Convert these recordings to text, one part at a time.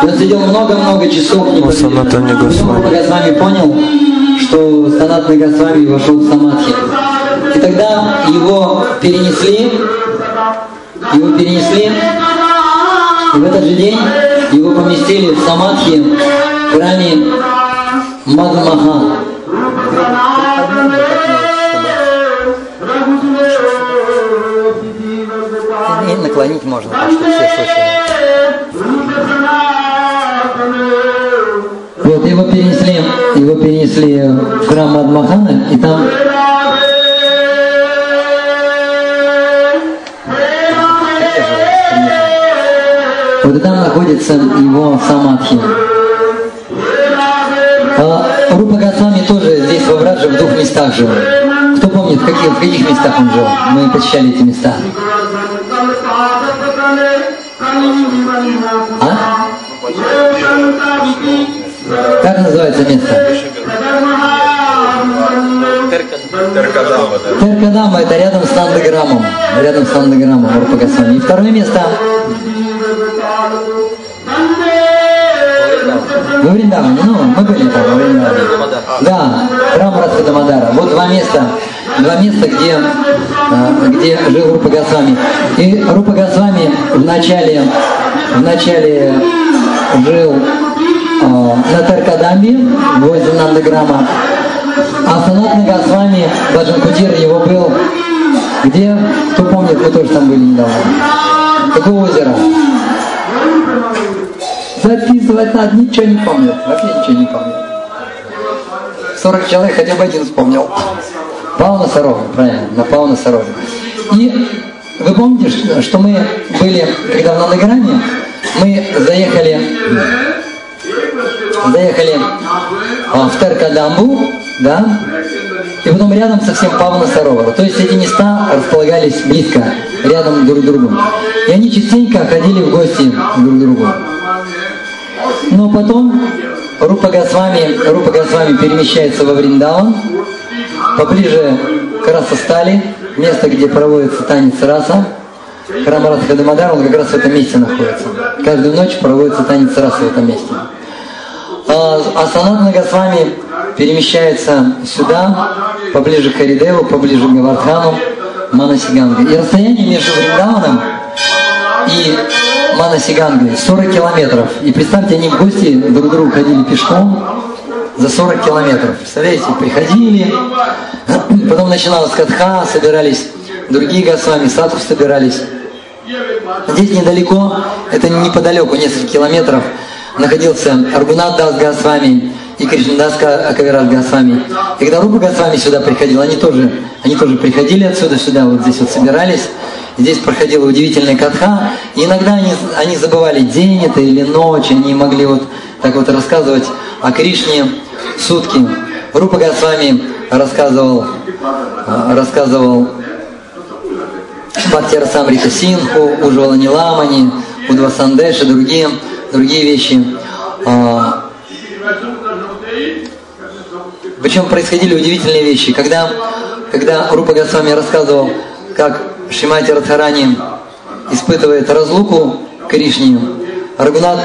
Он сидел много-много часов О Санатане Госвами. Потом Госвами понял, что Санатный Госвами вошел в самадхи. И тогда его перенесли, его перенесли, и в этот же день его поместили в самадхи в храме Мадхамаха. И наклонить можно, так что все слышали. Перенесли, его перенесли в храм Мадмахана, и там вот и там находится его самадхи. А Рупа Госвами тоже здесь во Врадже в двух местах жил. Кто помнит, в каких, в каких местах он жил? Мы посещали эти места. А? Как называется место? Теркадама, да. Теркадама это рядом с Нандаграммом. Рядом с Нандаграммом Рупа Госвами. И второе место во Вриндаване. Ну, мы были там, во Вриндаване. Да, храм Радхадамадара. Вот два места, два места, где, а, где жил Рупа Госвами. И Рупа Госвами в начале, в начале жил на Таркадамбе, возле Нандаграма. А Санатна Госвами, Баджан Кутир его был, где, кто помнит, мы тоже там были недавно. Какое озеро? Записывать надо, ничего не помню. Вообще ничего не помню. 40 человек хотя бы один вспомнил. Пауна Сарова, правильно, на Пауна Сарова. И вы помните, что- мы были, когда в Нандаграме, мы заехали, заехали в Таркадамбу, да, и потом рядом совсем Павна Сарова. То есть эти места располагались близко, рядом друг к другу. И они частенько ходили в гости друг к другу. Но потом Рупа Госвами, Рупа Госвами перемещается во Вриндаван, поближе к Расастали, место, где проводится танец раса. Храм Радха Дамадар, он как раз в этом месте находится. Каждую ночь проводится танец раса в этом месте. А, а Санатна Госвами перемещается сюда, поближе к Харидеву, поближе к Гавардхану, Манасиганга. И расстояние между Вриндаваном и Манасигангой 40 километров. И представьте, они в гости друг к другу ходили пешком за 40 километров. Представляете, приходили, потом начиналась катха, собирались другие Госвами, садху собирались. Здесь недалеко, это неподалеку, несколько километров, находился Аргунат Дас Госвами и Кришнадас Акавират Госвами. И когда Рупа Госвами сюда приходил, они тоже, они тоже приходили отсюда сюда, вот здесь вот собирались. Здесь проходила удивительная катха, и иногда они, они забывали день это или ночь, они могли вот так вот рассказывать о Кришне сутки. Рупа Госвами рассказывал, а, рассказывал Бхактира Самрита Синху, Уджвала Ниламани, Удва Сандеш и другие, другие вещи. А, Причем происходили удивительные вещи. Когда, когда Рупа Госвами рассказывал, как Шимати Радхарани испытывает разлуку Кришне, Рагунат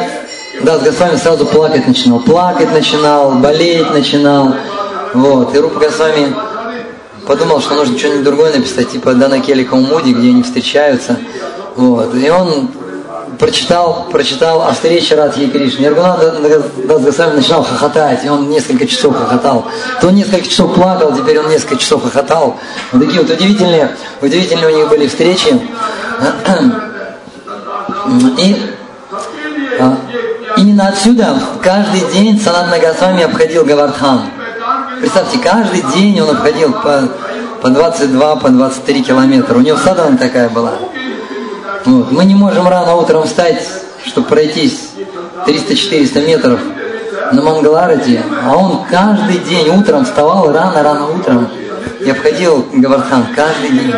Дас Госвами сразу плакать начинал. Плакать начинал, болеть начинал. Вот. И Рупа Госвами подумал, что нужно что-нибудь другое написать, типа Дана Келли Каумуди, где они встречаются. Вот. И он прочитал, прочитал о встрече Радхи и Кришны. И Рагунат начинал хохотать, и он несколько часов хохотал. То он несколько часов плакал, теперь он несколько часов хохотал. Вот такие вот удивительные, удивительные у них были встречи. И а, именно отсюда каждый день Санат Нагасвами обходил Гавардхан. Представьте, каждый день он обходил по, по 22, по 23 километра. У него садана такая была. Вот. Мы не можем рано утром встать, чтобы пройтись 300-400 метров на Мангаларате, а он каждый день утром вставал рано-рано утром и обходил Гавардхан каждый день.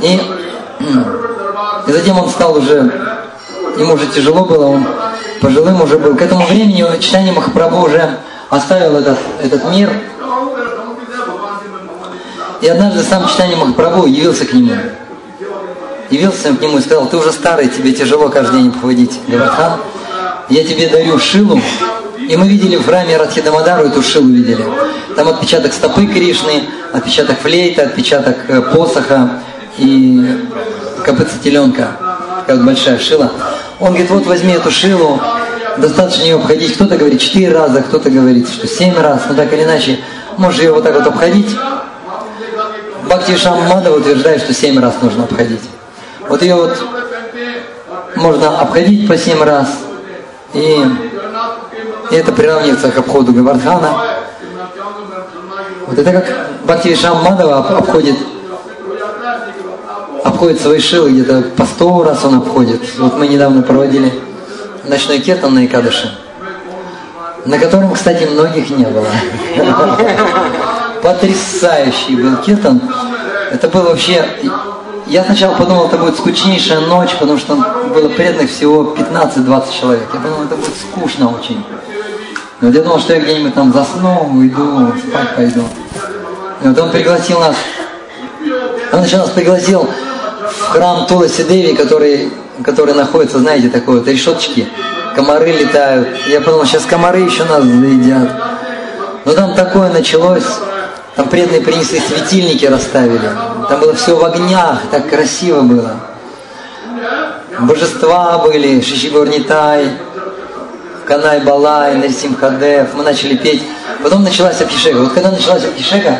И, и затем он стал уже, ему уже тяжело было, он пожилым уже был. К этому времени читание Махапрабху уже оставил этот, этот мир. И однажды сам читание Махапрабху явился к нему. Явился к нему и сказал, ты уже старый, тебе тяжело каждый день поводить Гавардхан. я тебе дарю шилу. И мы видели в храме Радхидамадару эту шилу видели. Там отпечаток стопы Кришны, отпечаток флейта, отпечаток э, посоха и копытца теленка. Такая вот большая шила. Он говорит, вот возьми эту шилу, достаточно ее обходить. Кто-то говорит четыре раза, кто-то говорит, что семь раз, но так или иначе, можешь ее вот так вот обходить. Бхакти Шаммада утверждает, что семь раз нужно обходить. Вот ее вот можно обходить по семь раз, и, это приравнивается к обходу Гавардхана. Вот это как Бхакти Шаммадова обходит обходит свои шилы где-то по сто раз он обходит. Вот мы недавно проводили ночной киртан на Икадыше, на котором, кстати, многих не было. Потрясающий был киртан. Это было вообще... Я сначала подумал, это будет скучнейшая ночь, потому что было преданных всего 15-20 человек. Я подумал, это будет скучно очень. Но я думал, что я где-нибудь там засну, уйду, спать пойду. И вот он пригласил нас, он еще нас пригласил в храм Туласи Деви, который, который находится, знаете, такой вот решеточки, комары летают. Я подумал, сейчас комары еще нас заедят. Но там такое началось, там преданные принесли светильники, расставили. Там было все в огнях, так красиво было. Божества были, Шишигор Нитай, Канай Балай, Нарисим Хадев. Мы начали петь. Потом началась Абхишека. Вот когда началась Абхишека,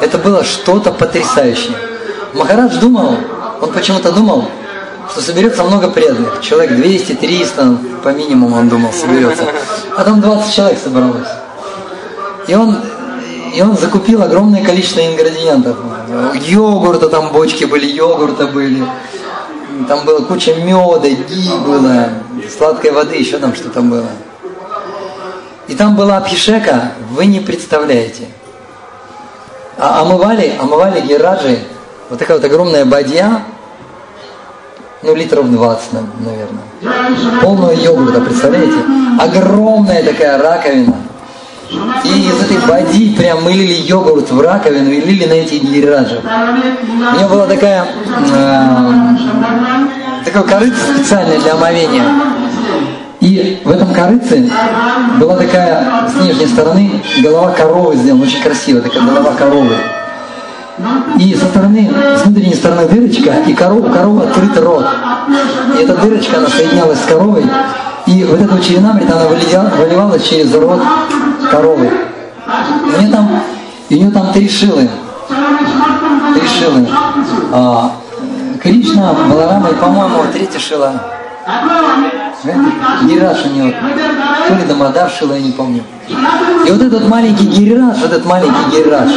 это было что-то потрясающее. Махарадж думал, он почему-то думал, что соберется много преданных. Человек 200-300, по минимуму он думал, соберется. А там 20 человек собралось. И он, и он закупил огромное количество ингредиентов. Йогурта, там бочки были, йогурта были. Там была куча меда, ги было, сладкой воды, еще там что-то было. И там была абхишека, вы не представляете. А омывали, омывали гераджи, вот такая вот огромная бадья, ну, литров 20, наверное. Полного йогурта, представляете? Огромная такая раковина. И из этой боди прям мы лили йогурт в раковину и лили на эти гирираджи. У меня была такая, э, такая корыца специальная для омовения. И в этом корыце была такая с нижней стороны голова коровы сделана, очень красивая такая голова коровы. И со стороны, с внутренней стороны дырочка, и корова, корова открыт рот. И эта дырочка, она соединялась с коровой, и вот эта черенамрит, она выливалась через рот коровы. У нее там, и у нее там три шилы. Три шилы. А, Кришна, Баларама и, по-моему, третья шила. Гираш у него, то ли Дамадар шила, я не помню. И вот этот маленький гираш, вот этот маленький гираш,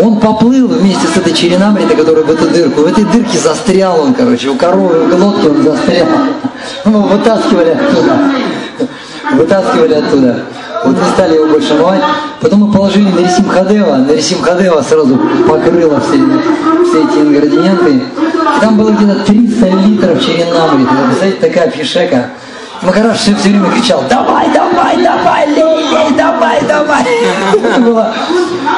он поплыл вместе с этой черенамритой, которая в эту дырку. В этой дырке застрял он, короче, у коровы в глотке он застрял. Мы вытаскивали оттуда. Вытаскивали оттуда. Вот не стали его больше мывать. Потом мы положили на Ресим Хадева. На Ресим Хадева сразу покрыло все, все эти ингредиенты. И там было где-то 300 литров черенамриты. Представляете, такая фишека. Махараш все, все время кричал, давай, давай, давай, лей, давай, давай. Это было,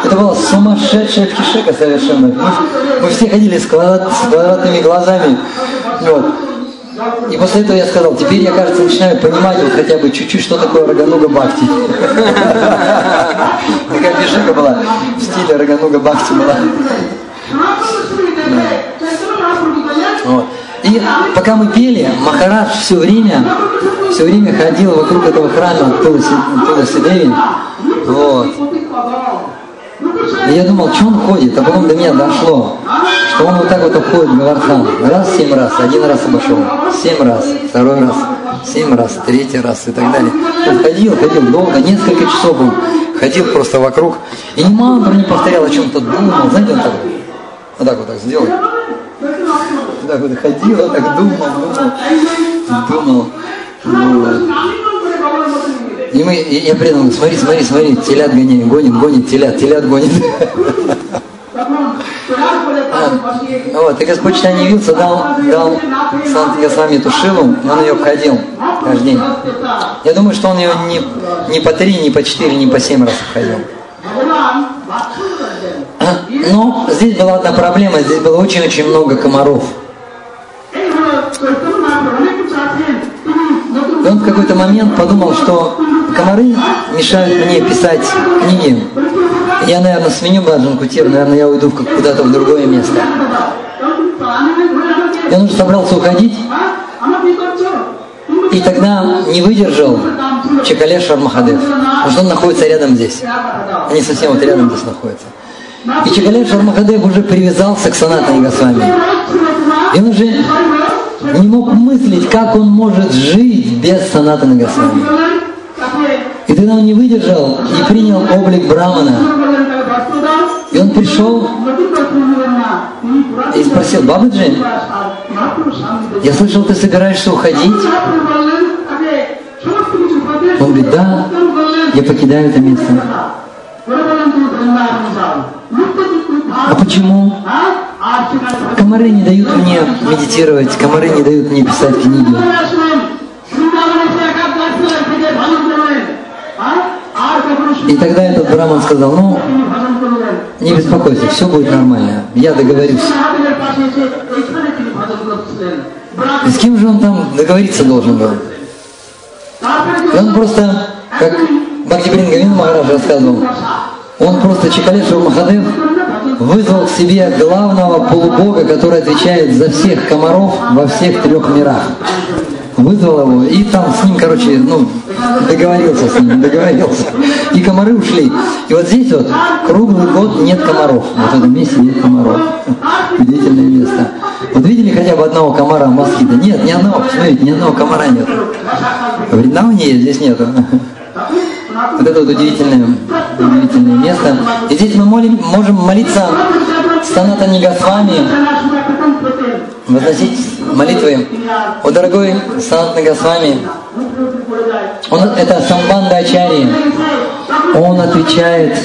это было сумасшедшая фишека совершенно. Мы, мы все ходили с, с квадратными глазами. Вот. И после этого я сказал, теперь я, кажется, начинаю понимать вот хотя бы чуть-чуть, что такое Рагануга Бхакти. Такая фишека была в стиле Рагануга Бхакти была. Вот. И пока мы пели, Махарадж все время, все время ходил вокруг этого храма Туласи Деви. Вот. И я думал, что он ходит, а потом до меня дошло, он вот так вот обходит Гавардхан. Раз, семь раз, один раз обошел, семь раз, второй раз, семь раз, третий раз и так далее. Он ходил, ходил долго, несколько часов он ходил просто вокруг. И ни мантр не повторял, о чем-то думал. Знаете, он так вот так вот так сделал так вот ходила, так думал, думал, думал. И мы, и я придумал, смотри, смотри, смотри, телят гонит, гонит, гонит, телят, телят гонит. А, вот, и Господь Читание явился, дал, дал эту шилу, и он ее обходил каждый день. Я думаю, что он ее не, не по три, не по четыре, не по семь раз обходил. Но здесь была одна проблема, здесь было очень-очень много комаров. И он в какой-то момент подумал, что комары мешают мне писать книги. Я, наверное, сменю Баджан Кутир, наверное, я уйду куда-то в другое место. Он уже собрался уходить, и тогда не выдержал Чекалешвар Махадев, потому что он находится рядом здесь. Они совсем вот рядом здесь находятся. И Чекалешвар Махадев уже привязался к Санатане Госвами. И он уже не мог мыслить, как он может жить без Санатана Госвами. И тогда он не выдержал и принял облик Брамана. И он пришел и спросил, Бабаджи, я слышал, ты собираешься уходить? Он говорит, да, я покидаю это место. А почему? Комары не дают мне медитировать, комары не дают мне писать книги. И тогда этот браман сказал, ну, не беспокойся, все будет нормально, я договорюсь. И с кем же он там договориться должен был? И он просто, как Бхактибрин Гавин Махарадж рассказывал, он просто Чекалешев Махадев вызвал к себе главного полубога, который отвечает за всех комаров во всех трех мирах. Вызвал его, и там с ним, короче, ну, договорился с ним, договорился. И комары ушли. И вот здесь вот круглый год нет комаров. Вот в этом месте нет комаров. Удивительное место. Вот видели хотя бы одного комара в Москве? Да нет, ни одного, посмотрите, ни одного комара нет. В Вриндауне здесь нету. Вот это вот удивительное, удивительное место. И здесь мы молим, можем молиться Саната Нигасвами, возносить молитвы. О, дорогой Санат Нагасвами, он, это Самбанда Ачари. Он отвечает,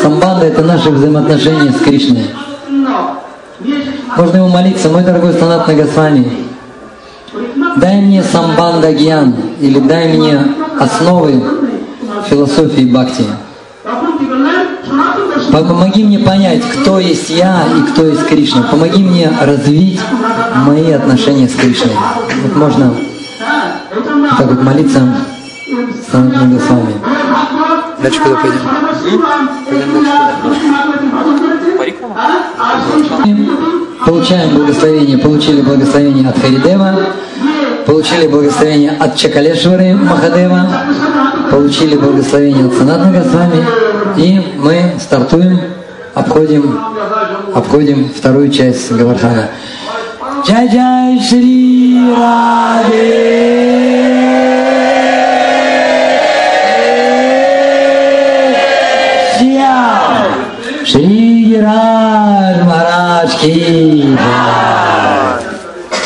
Самбанда это наши взаимоотношения с Кришной. Можно ему молиться, мой дорогой Санат Нагасвами, дай мне Самбанда Гьян, или дай мне основы философии Бхакти. Помоги мне понять, кто есть я и кто есть Кришна. Помоги мне развить мои отношения с Кришной. Вот можно вот так вот молиться с вами. Дальше куда пойдем? Получаем благословение, получили благословение от Харидева, получили благословение от Чакалешвары Махадева, получили благословение от Санатна Госвами, и мы стартуем, обходим, обходим вторую часть Гавардхана. Джай Шри Раде! Шри Гираж Махарадж Ки